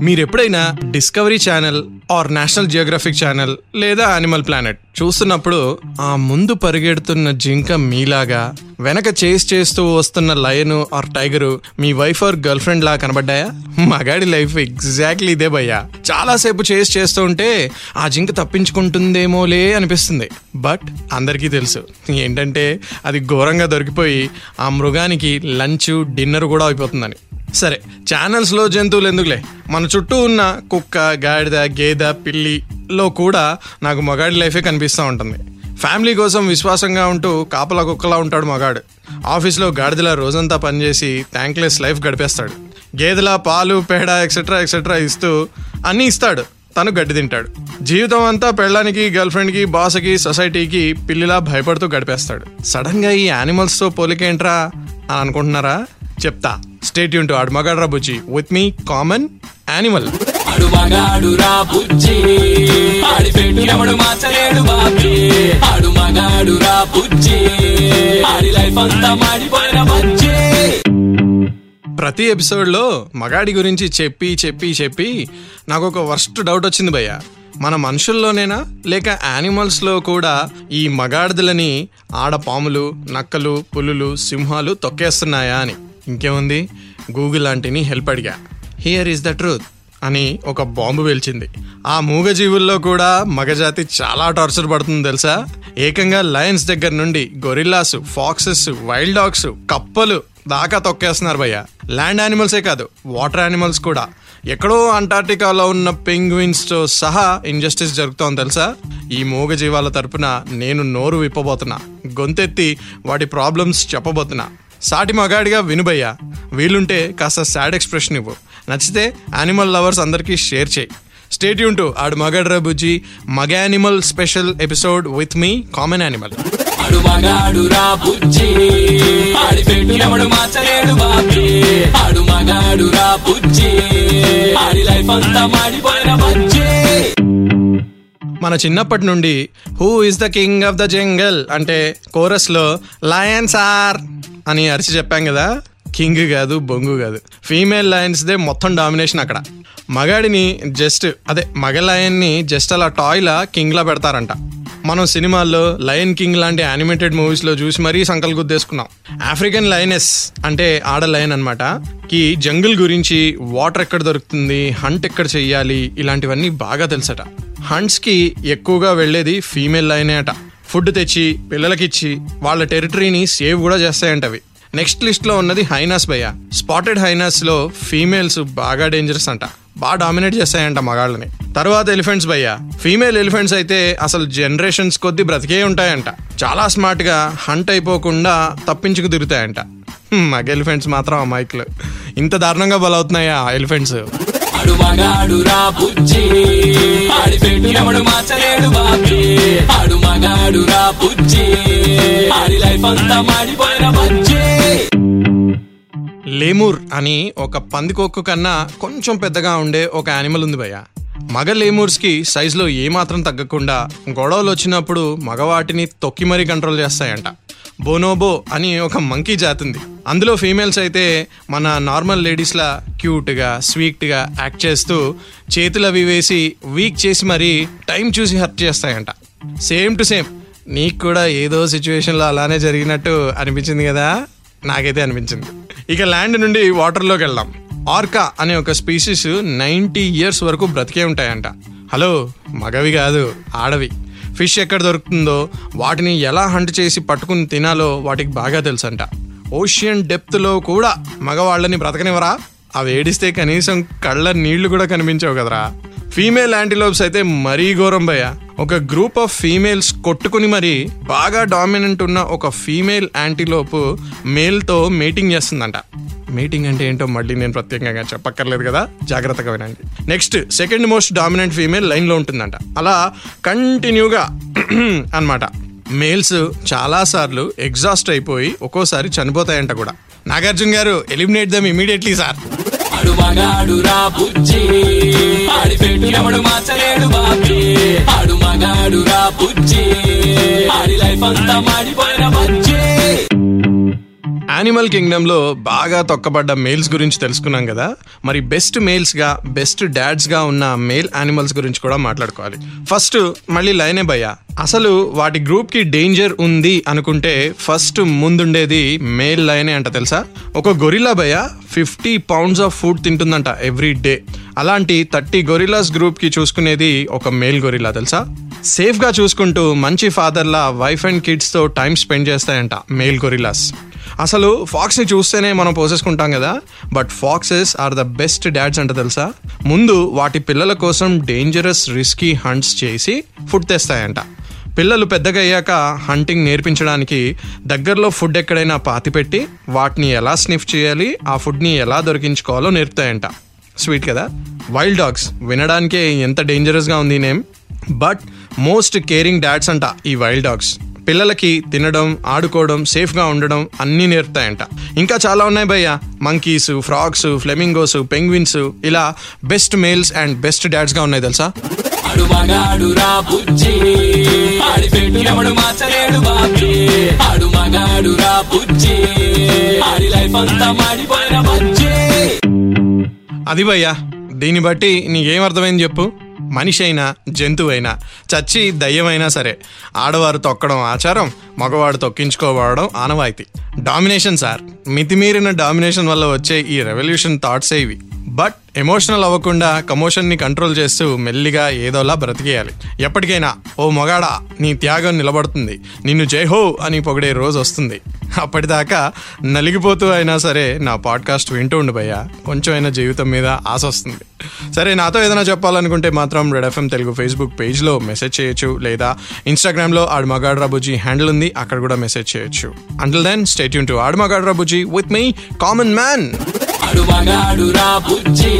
మీరు ఎప్పుడైనా Discovery channel or National Geographic channel లేదా యానిమల్ ప్లానెట్ చూస్తున్నప్పుడు ఆ ముందు పరిగెడుతున్న జింక మీలాగా వెనక చేస్ చేస్తూ వస్తున్న లయను ఆర్ టైగరు మీ వైఫ్ ఆర్ గర్ల్ ఫ్రెండ్ లా కనబడ్డాయా? మగాడి లైఫ్ ఎగ్జాక్ట్లీ ఇదే భయ్యా. చాలాసేపు చేస్ చేస్తూ ఉంటే ఆ జింక తప్పించుకుంటుందేమోలే అనిపిస్తుంది. బట్ అందరికీ తెలుసు. ఏంటంటే అది ఘోరంగా దొరికిపోయి ఆ మృగానికి లంచ్ డిన్నర్ కూడా అయిపోతుందని. సరే ఛానల్స్లో జంతువులు ఎందుకులే? మన చుట్టూ ఉన్న కుక్క గాడిద గేదె పిల్లిలో కూడా నాకు మగాడి లైఫే కనిపిస్తూ ఉంటుంది. ఫ్యామిలీ కోసం విశ్వాసంగా ఉంటూ కాపలా కుక్కలా ఉంటాడు మగాడు. ఆఫీస్లో గాడిదలా రోజంతా పనిచేసి థ్యాంక్లెస్ లైఫ్ గడిపేస్తాడు. గేదెల పాలు పేడ ఎక్సెట్రా ఎక్సెట్రా ఇస్తూ అన్నీ ఇస్తాడు. తను గడ్డి తింటాడు. జీవితం అంతా పెళ్ళానికి గర్ల్ఫ్రెండ్కి బాస్కి సొసైటీకి పిల్లిలా భయపడుతూ గడిపేస్తాడు. సడన్గా ఈ యానిమల్స్తో పోలికేంట్రా అని అనుకుంటున్నారా? చెప్తా. స్టేట్ యూన్ టు ఆడు మగాడ్రా బుజ్జి. విత్ మీ కామన్ యానిమల్ ఆడు మగాడు రా బుజ్జి. ఆడి పెట్టు ఎవడు మార్చలేడు బాబీ. ఆడు మగాడు రా బుజ్జి. ఆడి లైఫ్ అంతా మాడిపోయిన బజ్జి. ప్రతి ఎపిసోడ్లో మగాడి గురించి చెప్పి చెప్పి చెప్పి నాకు ఒక వర్స్ట్ డౌట్ వచ్చింది భయ్య. మన మనుషుల్లోనేనా? లేక యానిమల్స్లో కూడా ఈ మగాడిదలని ఆడపాములు నక్కలు పులులు సింహాలు తొక్కేస్తున్నాయా అని. ఇంకేముంది? గూగుల్ లాంటిని హెల్ప్ అడిగా. హియర్ ఈస్ ద ట్రూత్ అని ఒక బాంబు పేల్చింది. ఆ మూగజీవుల్లో కూడా మగజాతి చాలా టార్చర్ పడుతుంది తెలుసా? ఏకంగా లయన్స్ దగ్గర నుండి గొరిల్లాస్ ఫాక్సెస్ వైల్డ్ డాగ్స్ కప్పలు దాకా తొక్కేస్తున్నారు భయ్య. ల్యాండ్ యానిమల్సే కాదు వాటర్ యానిమల్స్ కూడా. ఎక్కడో అంటార్టికాలో ఉన్న పెంగ్విన్స్తో సహా ఇంజస్టిస్ జరుగుతోంది తెలుసా? ఈ మూగ జీవాల తరపున నేను నోరు విప్పబోతున్నా. గొంతెత్తి వాటి ప్రాబ్లమ్స్ చెప్పబోతున్నా. సాటి మగాడిగా వినుబయ్యా. వీలుంటే కాస్త సాడ్ ఎక్స్ప్రెషన్ ఇవ్వు. నచ్చితే యానిమల్ లవర్స్ అందరికీ షేర్ చేయి. స్టేట్ యూన్ టు ఆడు మగాడ్రా బుజ్జి మగ animal special episode with me common animal. ఆడు మగాడు రా బుజ్జి ఆడి పెట్టు ఎవడు మార్చలేడు బాబీ. ఆడు మగాడు రా బుజ్జి ఆడి లైఫ్ అంతా మాడిపోయిన బజ్జి. మన చిన్నప్పటి నుండి who is the king of the jungle అంటే కోరస్లో లయన్స్ ఆర్ అని అరిచి చెప్పాం కదా కింగ్ కాదు బొంగు కాదు. ఫీమేల్ లయన్స్దే మొత్తం డామినేషన్ అక్కడ. మగాడిని జస్ట్ అదే మగ లయన్ని జస్ట్ అలా టాయ్లా కింగ్లా పెడతారంట. మనం సినిమాల్లో లయన్ కింగ్ లాంటి యానిమేటెడ్ మూవీస్లో చూసి మరీ సంకల్ గుద్దేసుకున్నాం. ఆఫ్రికన్ లయనెస్ అంటే ఆడ లయన్ అనమాట కి జంగిల్ గురించి వాటర్ ఎక్కడ దొరుకుతుంది హంట్ ఎక్కడ చెయ్యాలి ఇలాంటివన్నీ బాగా తెలుసట. హంట్స్కి ఎక్కువగా వెళ్ళేది ఫీమేల్ లైనే అట. ఫుడ్ తెచ్చి పిల్లలకిచ్చి వాళ్ళ టెరిటరీని సేవ్ కూడా చేస్తాయంటవి. నెక్స్ట్ లిస్ట్లో ఉన్నది హైనాస్ భయ్య. స్పాటెడ్ హైనాస్లో ఫీమేల్స్ బాగా డేంజరస్ అంట. బాగా డామినేట్ చేస్తాయంట మగాళ్ళని. తర్వాత ఎలిఫెంట్స్ భయ్య. ఫీమేల్ ఎలిఫెంట్స్ అయితే అసలు జనరేషన్స్ కొద్ది బ్రతికే ఉంటాయంట. చాలా స్మార్ట్గా హంట్ అయిపోకుండా తప్పించుకు తిరుగుతాయంట. మగ ఎలిఫెంట్స్ మాత్రం అమాయకులు ఇంత దారుణంగా బలవుతున్నాయా ఎలిఫెంట్స్? ఆడు బుజ్జి. మగాడు రా బుజ్జి. ఆడి లైఫ్ అంతా మాడిపోయిన బుజ్జి. లేమూర్ అని ఒక పందికొక్కు కన్నా కొంచెం పెద్దగా ఉండే ఒక యానిమల్ ఉంది భయ్య. మగ లేమూర్స్కి సైజులో ఏమాత్రం తగ్గకుండా గొడవలు వచ్చినప్పుడు మగవాటిని తొక్కి మరీ కంట్రోల్ చేస్తాయంట. బోనోబో అని ఒక మంకీ జాతి ఉంది అందులో ఫీమేల్స్ అయితే మన నార్మల్ లేడీస్లా క్యూట్గా స్వీట్గా యాక్ట్ చేస్తూ చేతులు అవి వేసి వీక్ చేసి మరీ టైం చూసి హర్ట్ చేస్తాయంట. Same to same. నీకు కూడా ఏదో సిచ్యువేషన్లో అలానే జరిగినట్టు అనిపించింది కదా? నాకైతే అనిపించింది. ఇక ల్యాండ్ నుండి వాటర్లోకి వెళ్దాం. ఆర్కా అనే ఒక స్పీసీస్ నైంటీ ఇయర్స్ వరకు బ్రతికే ఉంటాయంట. హలో మగవి కాదు ఆడవి. ఫిష్ ఎక్కడ దొరుకుతుందో వాటిని ఎలా హంట్ చేసి పట్టుకుని తినాలో వాటికి బాగా తెలుసంట. ఓషియన్ డెప్త్లో కూడా మగవాళ్ళని బ్రతకనివరా అవి ఏడిస్తే కనీసం కళ్ళ నీళ్ళు కూడా కనిపించవు కదరా. ఫీమేల్ యాంటీలోప్స్ అయితే మరీ ఘోరం భయ్య. ఒక గ్రూప్ ఆఫ్ ఫీమేల్స్ కొట్టుకుని మరి బాగా డామినెంట్ ఉన్న ఒక ఫీమేల్ యాంటీలోప్ మేల్తో మీటింగ్ చేస్తుందంట. మీటింగ్ అంటే ఏంటో మళ్ళీ నేను ప్రత్యేకంగా చెప్పక్కర్లేదు కదా. జాగ్రత్తగా వినండి. Next second most dominant female లైన్లో ఉంటుందంట. అలా కంటిన్యూగా అన్నమాట. మేల్స్ చాలా సార్లు ఎగ్జాస్ట్ అయిపోయి ఒక్కోసారి చనిపోతాయంట కూడా. నాగార్జున గారు ఎలిమినేట్ దమ్ ఇమీడియట్లీ సార్ ఆడు మగాడు రా బుజ్జి. ఆడి పెట్టినప్పుడు మార్చలేడు బాబీ. ఆడు మగాడు రా బుజ్జి. ఆడి లైఫ్ అంతా మాడిపోయిన యానిమల్ కింగ్డమ్లో బాగా తొక్కబడ్డ మేల్స్ గురించి తెలుసుకున్నాం కదా. మరి బెస్ట్ మేల్స్గా బెస్ట్ డాడ్స్గా ఉన్న మేల్ యానిమల్స్ గురించి కూడా మాట్లాడుకోవాలి. ఫస్ట్ మళ్ళీ లైనే భయ్య. అసలు వాటి గ్రూప్కి డేంజర్ ఉంది అనుకుంటే ఫస్ట్ ముందుండేది మేల్ లైనే అంట తెలుసా? ఒక గొరిలా భయ్య ఫిఫ్టీ పౌండ్స్ ఆఫ్ ఫుడ్ తింటుందంట ఎవ్రీ డే అలాంటి థర్టీ గొరిల్లాస్ గ్రూప్కి చూసుకునేది ఒక మేల్ గొరిలా తెలుసా? సేఫ్గా చూసుకుంటూ మంచి ఫాదర్లా వైఫ్ అండ్ కిడ్స్తో టైం స్పెండ్ చేస్తాయంట మేల్ గొరిలాస్ అసలు ఫాక్స్ని చూస్తేనే మనం పోసేసుకుంటాం కదా but foxes are the best dads అంట తెలుసా? ముందు వాటి పిల్లల కోసం డేంజరస్ రిస్కీ హంట్స్ చేసి ఫుడ్ తెస్తాయంట. పిల్లలు పెద్దగా అయ్యాక హంటింగ్ నేర్పించడానికి దగ్గరలో ఫుడ్ ఎక్కడైనా పాతిపెట్టి వాటిని ఎలా స్నిఫ్ చేయాలి ఆ ఫుడ్ని ఎలా దొరికించుకోవాలో నేర్పుతాయంట. స్వీట్ కదా? వైల్డ్ డాగ్స్ వినడానికే ఎంత డేంజరస్గా ఉంది name. But most caring dads అంట ఈ వైల్డ్ డాగ్స్. పిల్లలకి తినడం ఆడుకోవడం సేఫ్గా ఉండడం అన్నీ నేర్పుతాయంట. ఇంకా చాలా ఉన్నాయి భయ్య. మంకీస్ ఫ్రాగ్స్ ఫ్లెమింగోస్ పెంగ్విన్స్ ఇలా బెస్ట్ మేల్స్ అండ్ బెస్ట్ డాడ్స్గా ఉన్నాయి తెలుసా? అది భయ్యా దీన్ని బట్టి నీకేం అర్థమైంది చెప్పు? మనిషి అయినా జంతువైనా చచ్చి దయ్యమైనా సరే ఆడవారు తొక్కడం ఆచారం మగవాడు తొక్కించుకోవడం ఆనవాయితీ. డామినేషన్ సార్ మితిమీరిన డామినేషన్ వల్ల వచ్చే ఈ రెవల్యూషన్ థాట్సే ఇవి. బట్ ఎమోషనల్ అవ్వకుండా కమోషన్ని కంట్రోల్ చేస్తూ మెల్లిగా ఏదోలా బ్రతికేయాలి. ఎప్పటికైనా ఓ మొగాడా నీ త్యాగం నిలబడుతుంది. నిన్ను జై హో అని పొగిడే రోజు వస్తుంది. అప్పటిదాకా నలిగిపోతూ అయినా సరే నా పాడ్కాస్ట్ వింటూ ఉండు భయ్యా. కొంచెం అయినా జీవితం మీద ఆశ వస్తుంది. సరే నాతో ఏదైనా చెప్పాలనుకుంటే మాత్రం రెడ్ ఎఫ్ఎం తెలుగు ఫేస్బుక్ పేజ్లో మెసేజ్ చేయొచ్చు. లేదా ఇన్స్టాగ్రామ్లో ఆడమగాడ్ రాబుజీ హ్యాండిల్ ఉంది. అక్కడ కూడా మెసేజ్ చేయొచ్చు. అంటిల్ దెన్ స్టేట్ యూన్ టు ఆడమగాడ్ రాబుజీ విత్ మీ కామన్ మ్యాన్ ఆడు మగాడు రా బుజ్జి